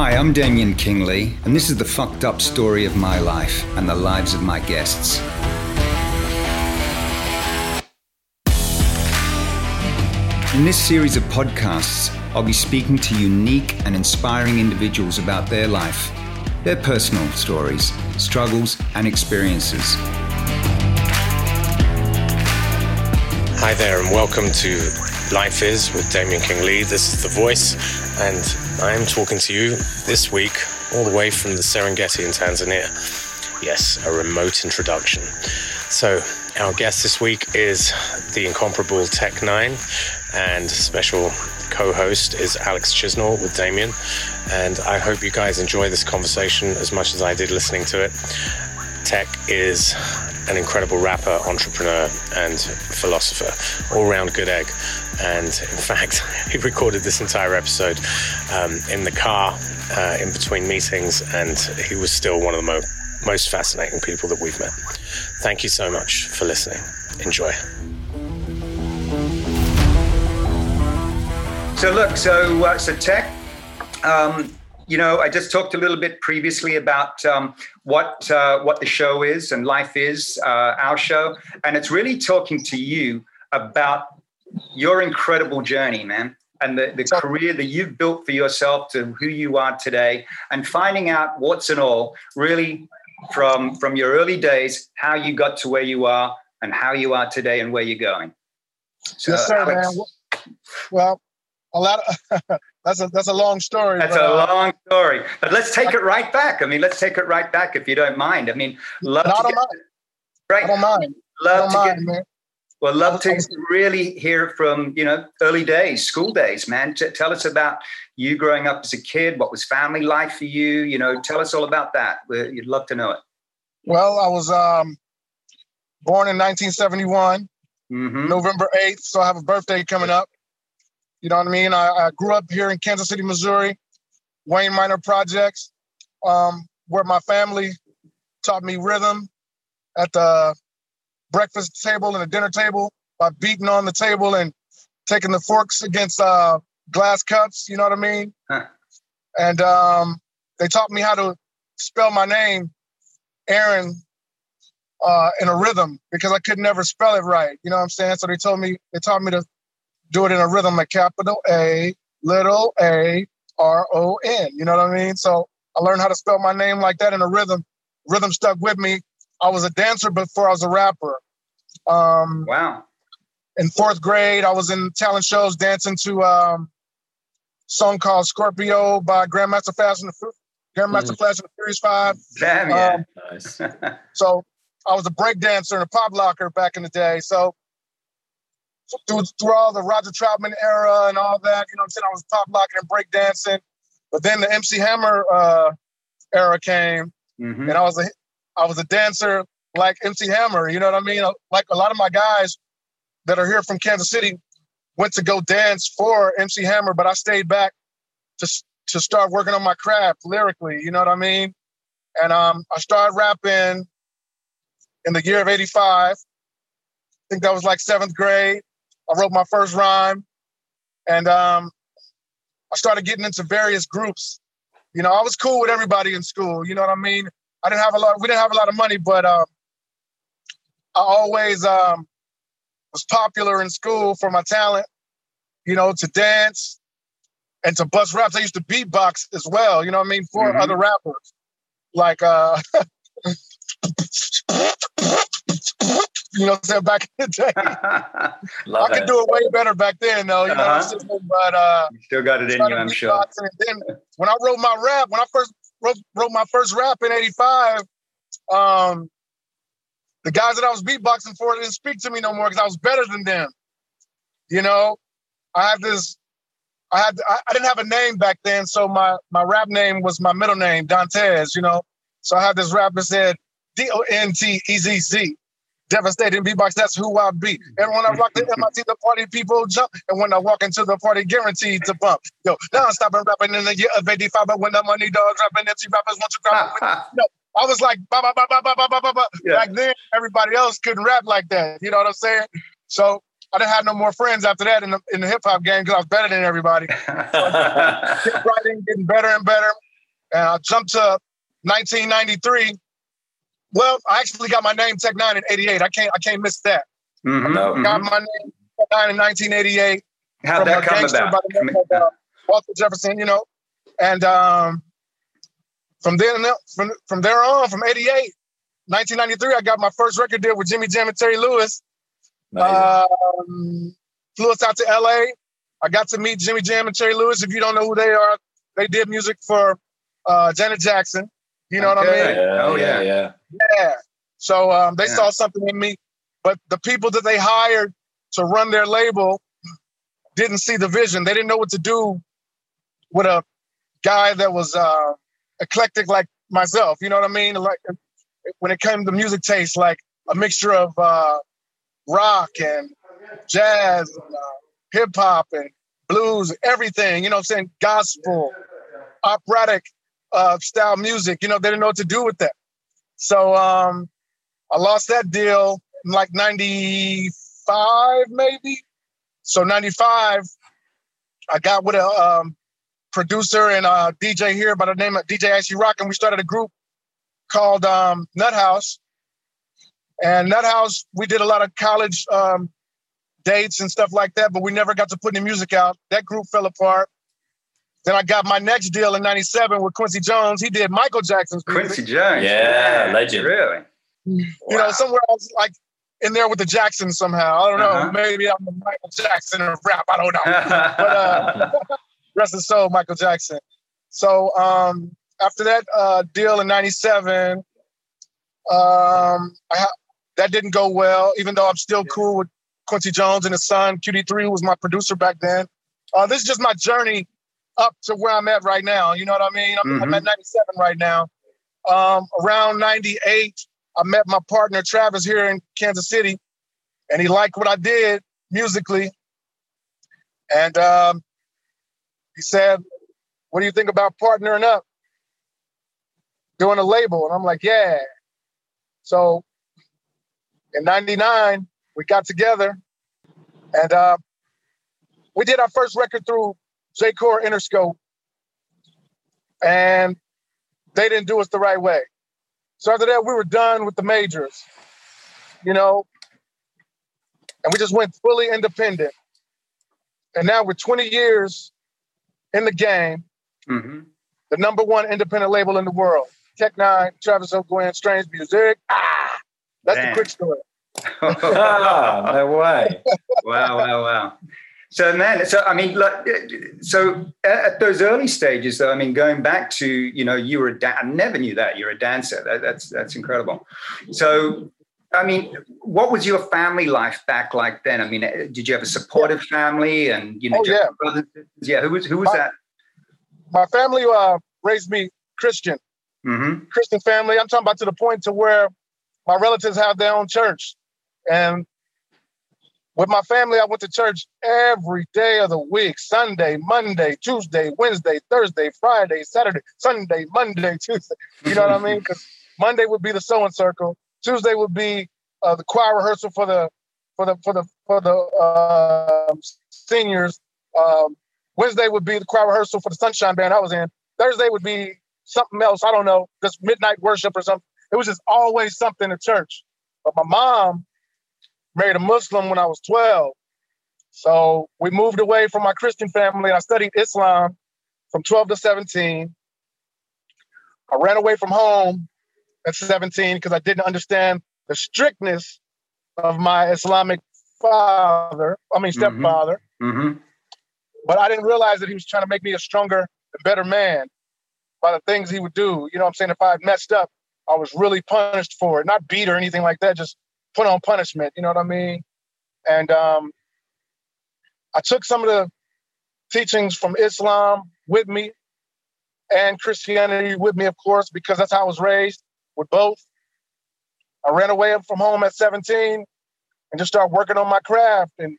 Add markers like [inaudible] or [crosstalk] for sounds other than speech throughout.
Hi, I'm Damien Kingley, and this is the fucked up story of my life and the lives of my guests. In this series of podcasts, I'll be speaking to unique and inspiring individuals about their life, their personal stories, struggles, and experiences. Hi there, and welcome to Life Is with Damien Kingley. This is The Voice, and I'm talking to you this week all the way from the Serengeti in Tanzania. Yes, a remote introduction. So, our guest this week is the incomparable Tech N9ne, and special co host is Alex Chisnall with Damien. And I hope you guys enjoy this conversation as much as I did listening to it. Tech is an incredible rapper, entrepreneur, and philosopher, all round good egg. And in fact, [laughs] he recorded this entire episode um, in the car uh, in between meetings, and he was still one of the mo- most fascinating people that we've met. Thank you so much for listening. Enjoy. So look, so uh, so tech. Um, you know, I just talked a little bit previously about um, what uh, what the show is and life is, uh, our show, and it's really talking to you about your incredible journey, man, and the, the career that you've built for yourself to who you are today, and finding out what's and all really from from your early days, how you got to where you are, and how you are today, and where you're going. So, yes, sir, Alex, man. Well, a lot of [laughs] that's a that's a long story. That's but, a uh, long story. But let's take it right back. I mean, let's take it right back if you don't mind. I mean, love not to get, mind. Right. I don't mind. Love don't to mind, get man. Well, love to really hear from you know early days, school days, man. T- tell us about you growing up as a kid. What was family life for you? You know, tell us all about that. We're, you'd love to know it. Well, I was um, born in 1971, mm-hmm. November 8th, so I have a birthday coming up. You know what I mean? I, I grew up here in Kansas City, Missouri, Wayne Miner Projects, um, where my family taught me rhythm at the breakfast table and the dinner table by beating on the table and taking the forks against uh, glass cups. You know what I mean? Huh. And um, they taught me how to spell my name, Aaron, uh, in a rhythm because I could never spell it right. You know what I'm saying? So they told me they taught me to do it in a rhythm, like capital A, little a, R O N. You know what I mean? So I learned how to spell my name like that in a rhythm. Rhythm stuck with me. I was a dancer before I was a rapper. Um, wow. In fourth grade, I was in talent shows dancing to um, song called Scorpio by Grandmaster Flash and the Grandmaster mm. Flash and the Furious Five. Damn yeah, um, nice. [laughs] so I was a break dancer and a pop locker back in the day. So through, through all the Roger Troutman era and all that. You know what I'm saying? I was pop locking and breakdancing. But then the MC Hammer uh, era came, mm-hmm. and I was a I was a dancer like MC Hammer. You know what I mean? Like a lot of my guys that are here from Kansas City went to go dance for MC Hammer, but I stayed back to to start working on my craft lyrically. You know what I mean? And um, I started rapping in the year of '85. I think that was like seventh grade. I wrote my first rhyme, and um, I started getting into various groups. You know, I was cool with everybody in school. You know what I mean? I didn't have a lot. We didn't have a lot of money, but uh, I always um, was popular in school for my talent. You know, to dance and to bust raps. I used to beatbox as well. You know what I mean for mm-hmm. other rappers, like uh, [laughs] you know what I'm saying, back in the day. [laughs] I could do it way better back then, though. You uh-huh. know, but uh, you still got it in you, I'm sure. Then when I wrote my rap, when I first wrote, wrote my first rap in '85, um, the guys that I was beatboxing for didn't speak to me no more because I was better than them. You know, I had this. I had I, I, didn't have a name back then, so my my rap name was my middle name, Dontez. You know, so I had this rap that said D O N T E Z Z devastating beatbox. That's who I be. And when I rock the MIT, the party people jump. And when I walk into the party, guaranteed to bump. Yo, now I'm stopping rapping in the year of 85. But when the money dogs rapping, empty rappers want to grab [laughs] no, I was like, bah, bah, bah, bah, bah, bah, bah, bah. Yeah. back then, everybody else couldn't rap like that. You know what I'm saying? So I didn't have no more friends after that in the, in the hip hop game because I was better than everybody. [laughs] So writing, getting better and better. And I jumped to 1993. Well, I actually got my name Tech Nine in '88. I can't I can't miss that. Mm-hmm, mm-hmm. Got my name Tech Nine in 1988. How'd that come about? By the name of, uh, Walter Jefferson, you know, and um, from then from from there on, from '88, 1993, I got my first record deal with Jimmy Jam and Terry Lewis. Um, flew us out to LA. I got to meet Jimmy Jam and Terry Lewis. If you don't know who they are, they did music for uh, Janet Jackson. You know okay. what I mean? Yeah, oh yeah, yeah, yeah. So um, they yeah. saw something in me, but the people that they hired to run their label didn't see the vision. They didn't know what to do with a guy that was uh, eclectic like myself. You know what I mean? Like when it came to music taste, like a mixture of uh, rock and jazz and uh, hip hop and blues, everything, you know I'm saying? Gospel, operatic uh, style music. You know, they didn't know what to do with that. So um, I lost that deal in like 95, maybe. So 95, I got with a um, producer and a DJ here by the name of DJ Ashley Rock, and we started a group called um, Nut House. And Nut House, we did a lot of college um, dates and stuff like that, but we never got to put any music out. That group fell apart. Then I got my next deal in '97 with Quincy Jones. He did Michael Jackson's music. Quincy Jones, yeah, legend, really. You wow. know, somewhere else, like in there with the Jacksons somehow. I don't know. Uh-huh. Maybe I'm the Michael Jackson of rap. I don't know. but uh, [laughs] rest of soul, Michael Jackson. So um, after that uh, deal in '97, um, I ha- that didn't go well. Even though I'm still cool with Quincy Jones and his son, QD3, who was my producer back then. Uh, this is just my journey up to where I'm at right now. You know what I mean? I'm, mm-hmm. I'm at 97 right now. Um, around 98, I met my partner Travis here in Kansas City, and he liked what I did musically. And um, he said, What do you think about partnering up? Doing a label. And I'm like, Yeah. So in 99, we got together and uh, we did our first record through JCOR Interscope, and they didn't do us the right way. So after that, we were done with the majors, you know, and we just went fully independent. And now we're 20 years in the game, mm-hmm. the number one independent label in the world. Tech Nine, Travis O'Guin, Strange Music. Ah, that's Damn. the quick story oh, [laughs] no way. wow, wow, wow. So man, so I mean, like, so at those early stages, though, I mean, going back to you know, you were a da- I never knew that you're a dancer. That, that's that's incredible. So, I mean, what was your family life back like then? I mean, eh, did you have a supportive family and you know, oh, yeah, brothers? yeah, who was who was my, that? My family uh, raised me Christian, mm-hmm. Christian family. I'm talking about to the point to where my relatives have their own church. And with my family, I went to church every day of the week Sunday, Monday, Tuesday, Wednesday, Thursday, Friday, Saturday, Sunday, Monday, [laughs] Tuesday. You know what I mean? Because Monday would be the sewing circle, Tuesday would be uh, the choir rehearsal for the for the for the for the uh, seniors. Um, Wednesday would be the choir rehearsal for the Sunshine Band I was in. Thursday would be something else. I don't know, just midnight worship or something. It was just always something at church. But my mom married a Muslim when I was 12. So we moved away from my Christian family and I studied Islam from 12 to 17. I ran away from home at 17 because I didn't understand the strictness of my Islamic father, I mean, mm-hmm. stepfather. Mm-hmm. Mm-hmm. But I didn't realize that he was trying to make me a stronger and better man by the things he would do. You know what I'm saying? If I had messed up, I was really punished for it, not beat or anything like that, just put on punishment. You know what I mean? And um, I took some of the teachings from Islam with me and Christianity with me, of course, because that's how I was raised with both. I ran away from home at 17 and just started working on my craft. And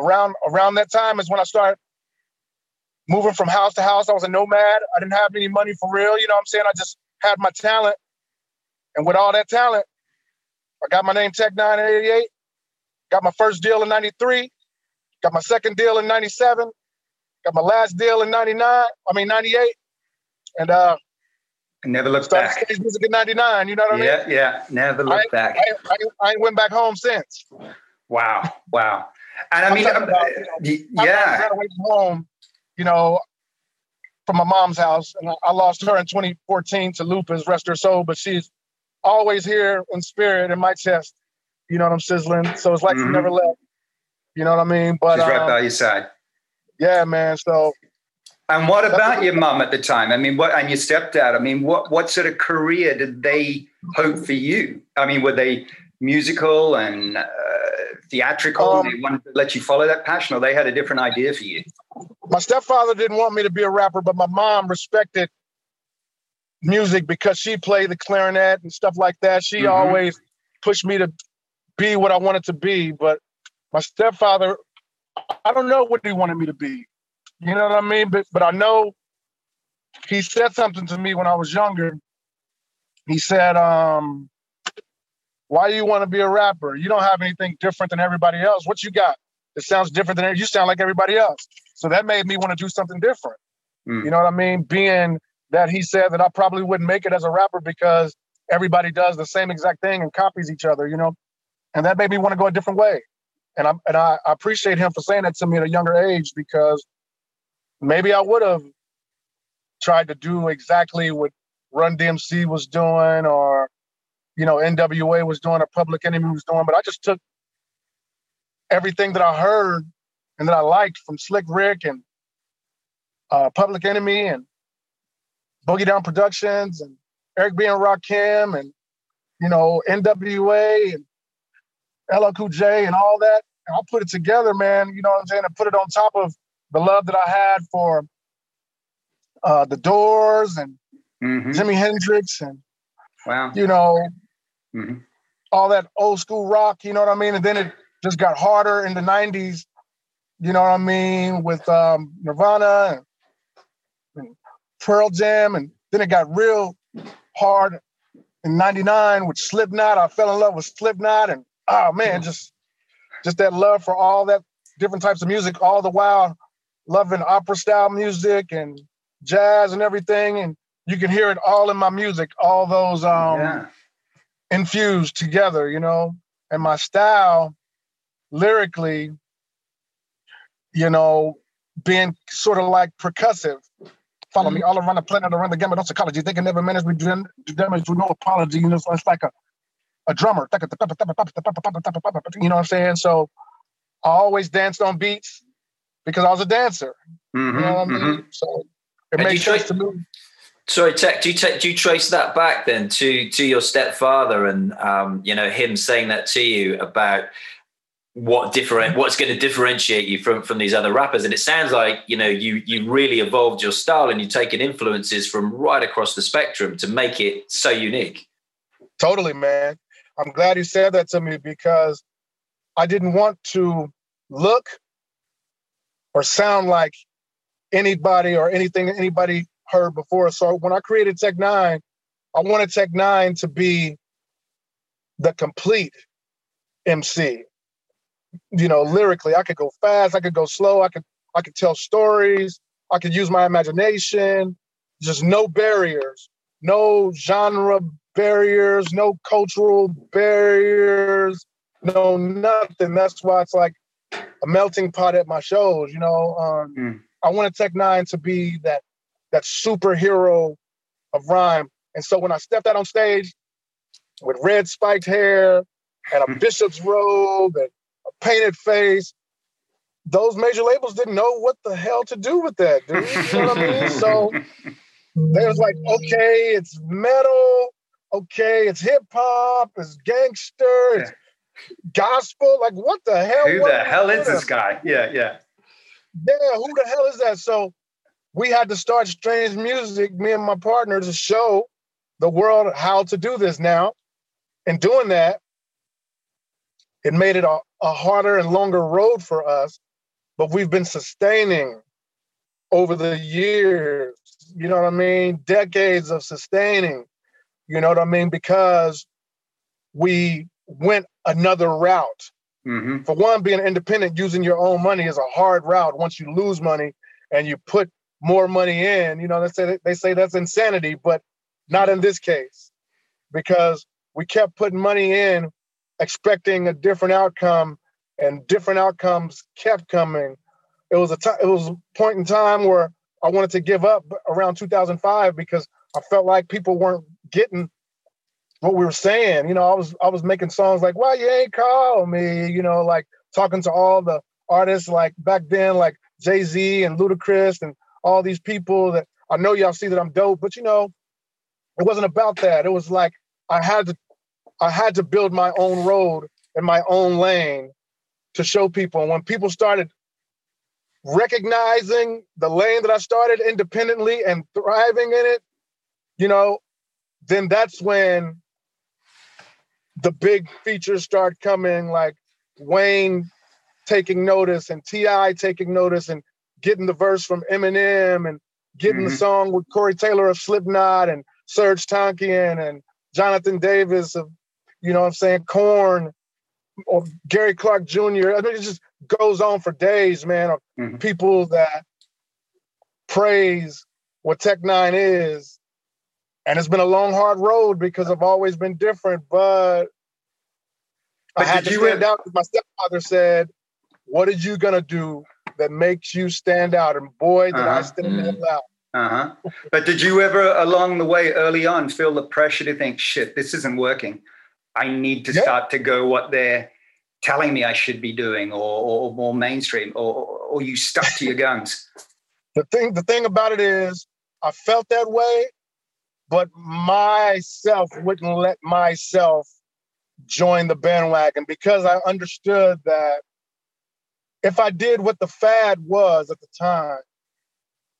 around around that time is when I started moving from house to house. I was a nomad. I didn't have any money for real. You know what I'm saying? I just had my talent. And with all that talent, I got my name Tech 9 in 88, got my first deal in 93, got my second deal in 97, got my last deal in 99, I mean 98. And uh, Never look Started back. stage music in '99. You know what I mean? Yeah, yeah. Never look back. I, I, I ain't went back home since. Wow, wow. And I mean, about, uh, you I yeah, away from home, you know, from my mom's house, and I, I lost her in 2014 to lupus, rest her soul. But she's always here in spirit in my chest. You know what I'm sizzling? So it's like Mhm. never left. You know what I mean? But she's right um, by your side. yeah, man. So And what about your mom at the time? I mean, what and your stepdad? I mean, what what sort of career did they hope for you? I mean, were they musical and uh, theatrical? Um, they wanted to let you follow that passion, or they had a different idea for you? my stepfather didn't want me to be a rapper, but my mom respected music because she played the clarinet and stuff like that. She Mhm. always pushed me to be what I wanted to be. But my stepfather, I don't know what he wanted me to be. You know what I mean? But but I know he said something to me when I was younger. He said, um, why do you want to be a rapper? You don't have anything different than everybody else. What you got? It sounds different than you sound like everybody else. So that made me want to do something different. Mm. You know what I mean? Being that he said that I probably wouldn't make it as a rapper because everybody does the same exact thing and copies each other, you know? And that made me want to go a different way. And I and I, I appreciate him for saying that to me at a younger age because maybe I would have tried to do exactly what Run DMC was doing or you know NWA was doing or Public Enemy was doing, but I just took everything that I heard and that I liked from Slick Rick and uh, Public Enemy and Boogie Down Productions and Eric B. and Rakim and you know NWA and LL Cool J and all that. And I put it together, man. You know what I'm saying? I put it on top of the love that I had for uh, the Doors and Mhm. Jimi Hendrix and Wow. you know Mhm. all that old school rock. You know what I mean? And then it just got harder in the '90s. You know what I mean? With um, Nirvana and Pearl Jam, and then it got real hard in '99 with Slipknot. I fell in love with Slipknot, and oh man, just just that love for all that different types of music, all the while loving opera style music and jazz and everything. And you can hear it all in my music, all those um, yeah. infused together, you know. And my style, lyrically, you know, being sort of like percussive. Follow me all around the planet, around the gamut of psychology. They can never manage me to damage with no apology. You know, so it's like a, a drummer. You know what I'm saying? So I always danced on beats because I was a dancer. Mhm, You know what I mhm. So it And makes sense to me. Sorry, Tech. Do you take, do you trace that back then to to your stepfather and um, you know him saying that to you about what different what's going to differentiate you from from these other rappers? And it sounds like you know you you really evolved your style and you've taken influences from right across the spectrum to make it so unique. Totally, man. I'm glad you said that to me because I didn't want to look or sound like anybody or anything that anybody heard before. So when I created Tech Nine, I wanted Tech Nine to be the complete MC. You know, lyrically, I could go fast, I could go slow, I could I could tell stories, I could use my imagination. Just no barriers, no genre barriers, no cultural barriers, no nothing. That's why it's like a melting pot at my shows. You know, um, Mm. I wanted Tech Nine to be that that superhero of rhyme. And so when I stepped out on stage with red spiked hair and a [laughs] bishop's robe and painted face, those major labels didn't know what the hell to do with that, dude. You know what I mean? [laughs] So they was like, okay, it's metal, okay, it's hip hop, it's gangster, it's gospel. Like, what the hell? who the hell is this guy? Yeah, yeah. Yeah, who the hell is that? So we had to start Strange Music, me and my partner, to show the world how to do this now. And doing that, it made it a, a harder and longer road for us, but we've been sustaining over the years, you know what I mean? Decades of sustaining, you know what I mean? Because we went another route hmm for one, being independent, using your own money is a hard route. Once you lose money and you put more money in, you know, they say they say that's insanity, but not in this case, because we kept putting money in, expecting a different outcome, and different outcomes kept coming. It was a t- it was a point in time where I wanted to give up around 2005 because I felt like people weren't getting what we were saying. You know, I was I was making songs like "Why you ain't call me," you know, like talking to all the artists like back then, like Jay Z and Ludacris and all these people that I know y'all see that I'm dope, but you know, it wasn't about that. It was like I had to I had to build my own road in my own lane to show people. And when people started recognizing the lane that I started independently and thriving in it, you know, then that's when the big features start coming, like Wayne taking notice and T.I. taking notice and getting the verse from Eminem and getting mm-hmm. the song with Corey Taylor of Slipknot and Serj Tankian and Jonathan Davis of, you know what I'm saying, Korn or Gary Clark Jr. I mean, it just goes on for days, man, of mm-hmm. people that praise what Tech N9ne is. And it's been a long, hard road because I've always been different, but, but I had to stand out my stepfather said, What are you gonna do that makes you stand out? And boy, did uh-huh. I stand mm-hmm. out. Uh-huh. But did you ever along the way early on feel the pressure to think, shit, this isn't working? I need to yeah. start to go what they're telling me I should be doing or, or more mainstream or, or you stuck to your [laughs] guns? The thing, the thing about it is I felt that way, but myself wouldn't let myself join the bandwagon because I understood that if I did what the fad was at the time,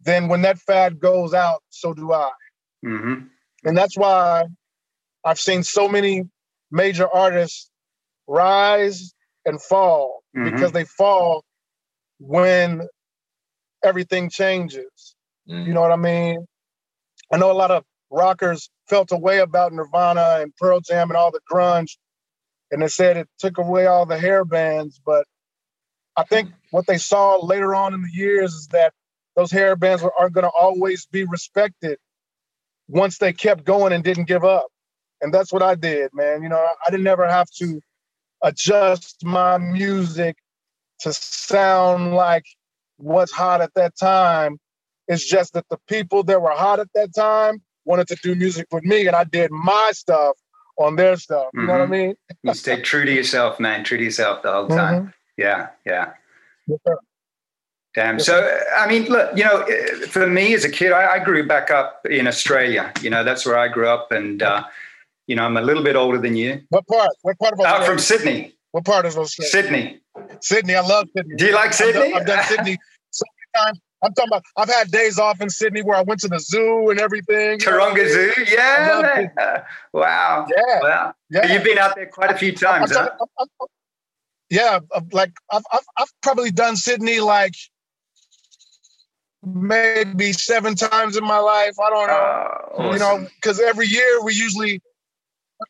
then when that fad goes out, so do I. Mm-hmm. And that's why I've seen so many major artists rise and fall mm-hmm. because they fall when everything changes. Mm-hmm. You know what I mean? I know a lot of rockers felt a way about Nirvana and Pearl Jam and all the grunge, and they said it took away all the hair bands. But I think what they saw later on in the years is that those hair bands aren't going to always be respected once they kept going and didn't give up. And that's what I did, man. You know, I didn't ever have to adjust my music to sound like what's hot at that time. It's just that the people that were hot at that time wanted to do music with me, and I did my stuff on their stuff. You mm-hmm. know what I mm-hmm. mean? you stay true to yourself, man. True to yourself the whole time. Mm-hmm. Yeah, yeah. Damn. So, I mean, look, you know, for me as a kid, I, I, grew back up in Australia. You know, that's where I grew up. And, uh, you know, I'm a little bit older than you. What part? What part of Australia? Out from Sydney. What part of Australia? Sydney. Sydney. I love Sydney. Do you like Sydney? I've done, I've done Sydney [laughs] so many times. I'm talking about. I've had days off in Sydney where I went to the zoo and everything. Taronga Zoo, yeah. wow. Yeah. Wow. Yeah. You've been out there quite a few times, I'm, huh? I'm, I'm, yeah, like I've, I've I've probably done Sydney like maybe seven times in my life. I don't know. Uh, awesome. You know, because every year we usually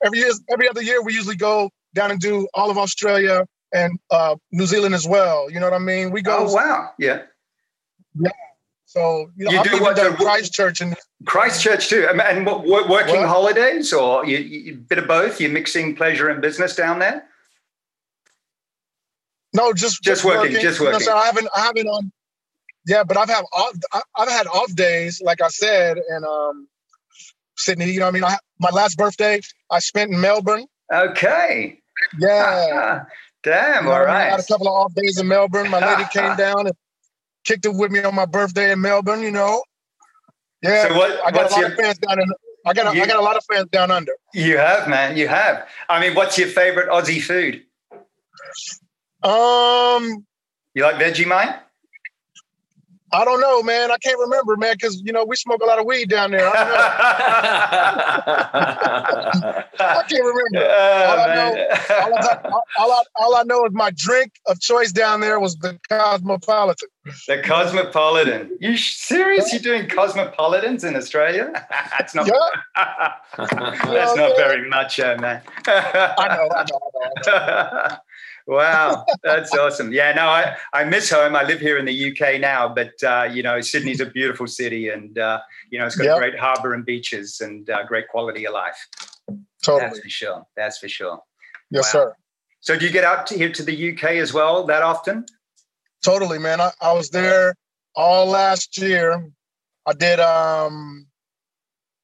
every year every other year we usually go down and do all of Australia and uh, New Zealand as well. You know what I mean? We go. Oh wow! Yeah. Yeah. So you, know, you do what Christchurch and Christchurch too, and what, working what? holidays or you, you, bit of both. You're mixing pleasure and business down there. No, just just, just working, working, just working. You know, so I haven't I haven't um yeah, but I've had off I've had off days, like I said, and um Sydney. You know, I mean, I, my last birthday I spent in Melbourne. Okay. Yeah. [laughs] Damn. You know all right. I, had a couple of off days in Melbourne. My lady [laughs] came down and kicked it with me on my birthday in Melbourne. You know. Yeah. So what, I got a lot your, of fans down in. I got a, you, I got a lot of fans down under. You have, man. You have. I mean, what's your favorite Aussie food? Um. You like Vegemite? I don't know, man. I can't remember, man, because you know we smoke a lot of weed down there. I, don't know. [laughs] I can't remember. Oh, all, I know, all, I, all, I, all, I, know is my drink of choice down there was the Cosmopolitan. The Cosmopolitan. You serious? You're doing Cosmopolitans in Australia? [laughs] that's not. Yeah. [laughs] that's not very much, uh, man. I know. I know. I know. Wow, that's awesome. Yeah, no, I, I miss home. I live here in the UK now, but uh, you know, Sydney's a beautiful city, and uh, you know, it's got yep. a great harbour and beaches and uh, great quality of life. Totally, that's for sure. That's for sure. Yes, wow. sir. So, do you get out to here to the UK as well that often? Totally, man. I, I was there all last year. I did um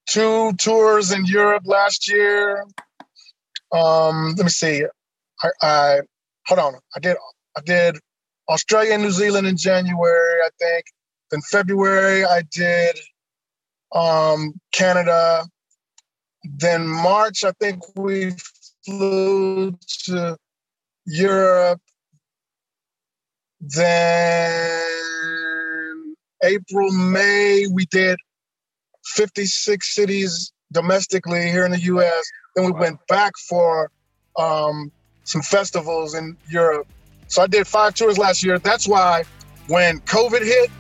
two tours in Europe last year. Um, let me see. I, I hold on. I did I did Australia and New Zealand in January, I think. Then February I did um, Canada. Then March I think we flew to Europe. Then April, May we did 56 cities domestically here in the US. Then we went back for um, some festivals in Europe. So I did five tours last year. That's why when COVID hit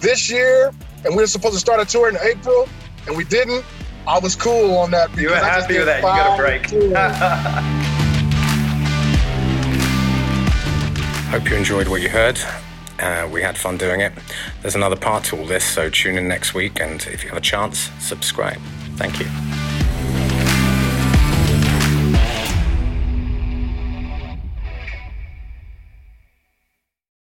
this year and we were supposed to start a tour in April and we didn't, I was cool on that. You were happy with that. You got a break. [laughs] Hope you enjoyed what you heard. Uh, we had fun doing it. There's another part to all this, so tune in next week. And if you have a chance, subscribe. Thank you.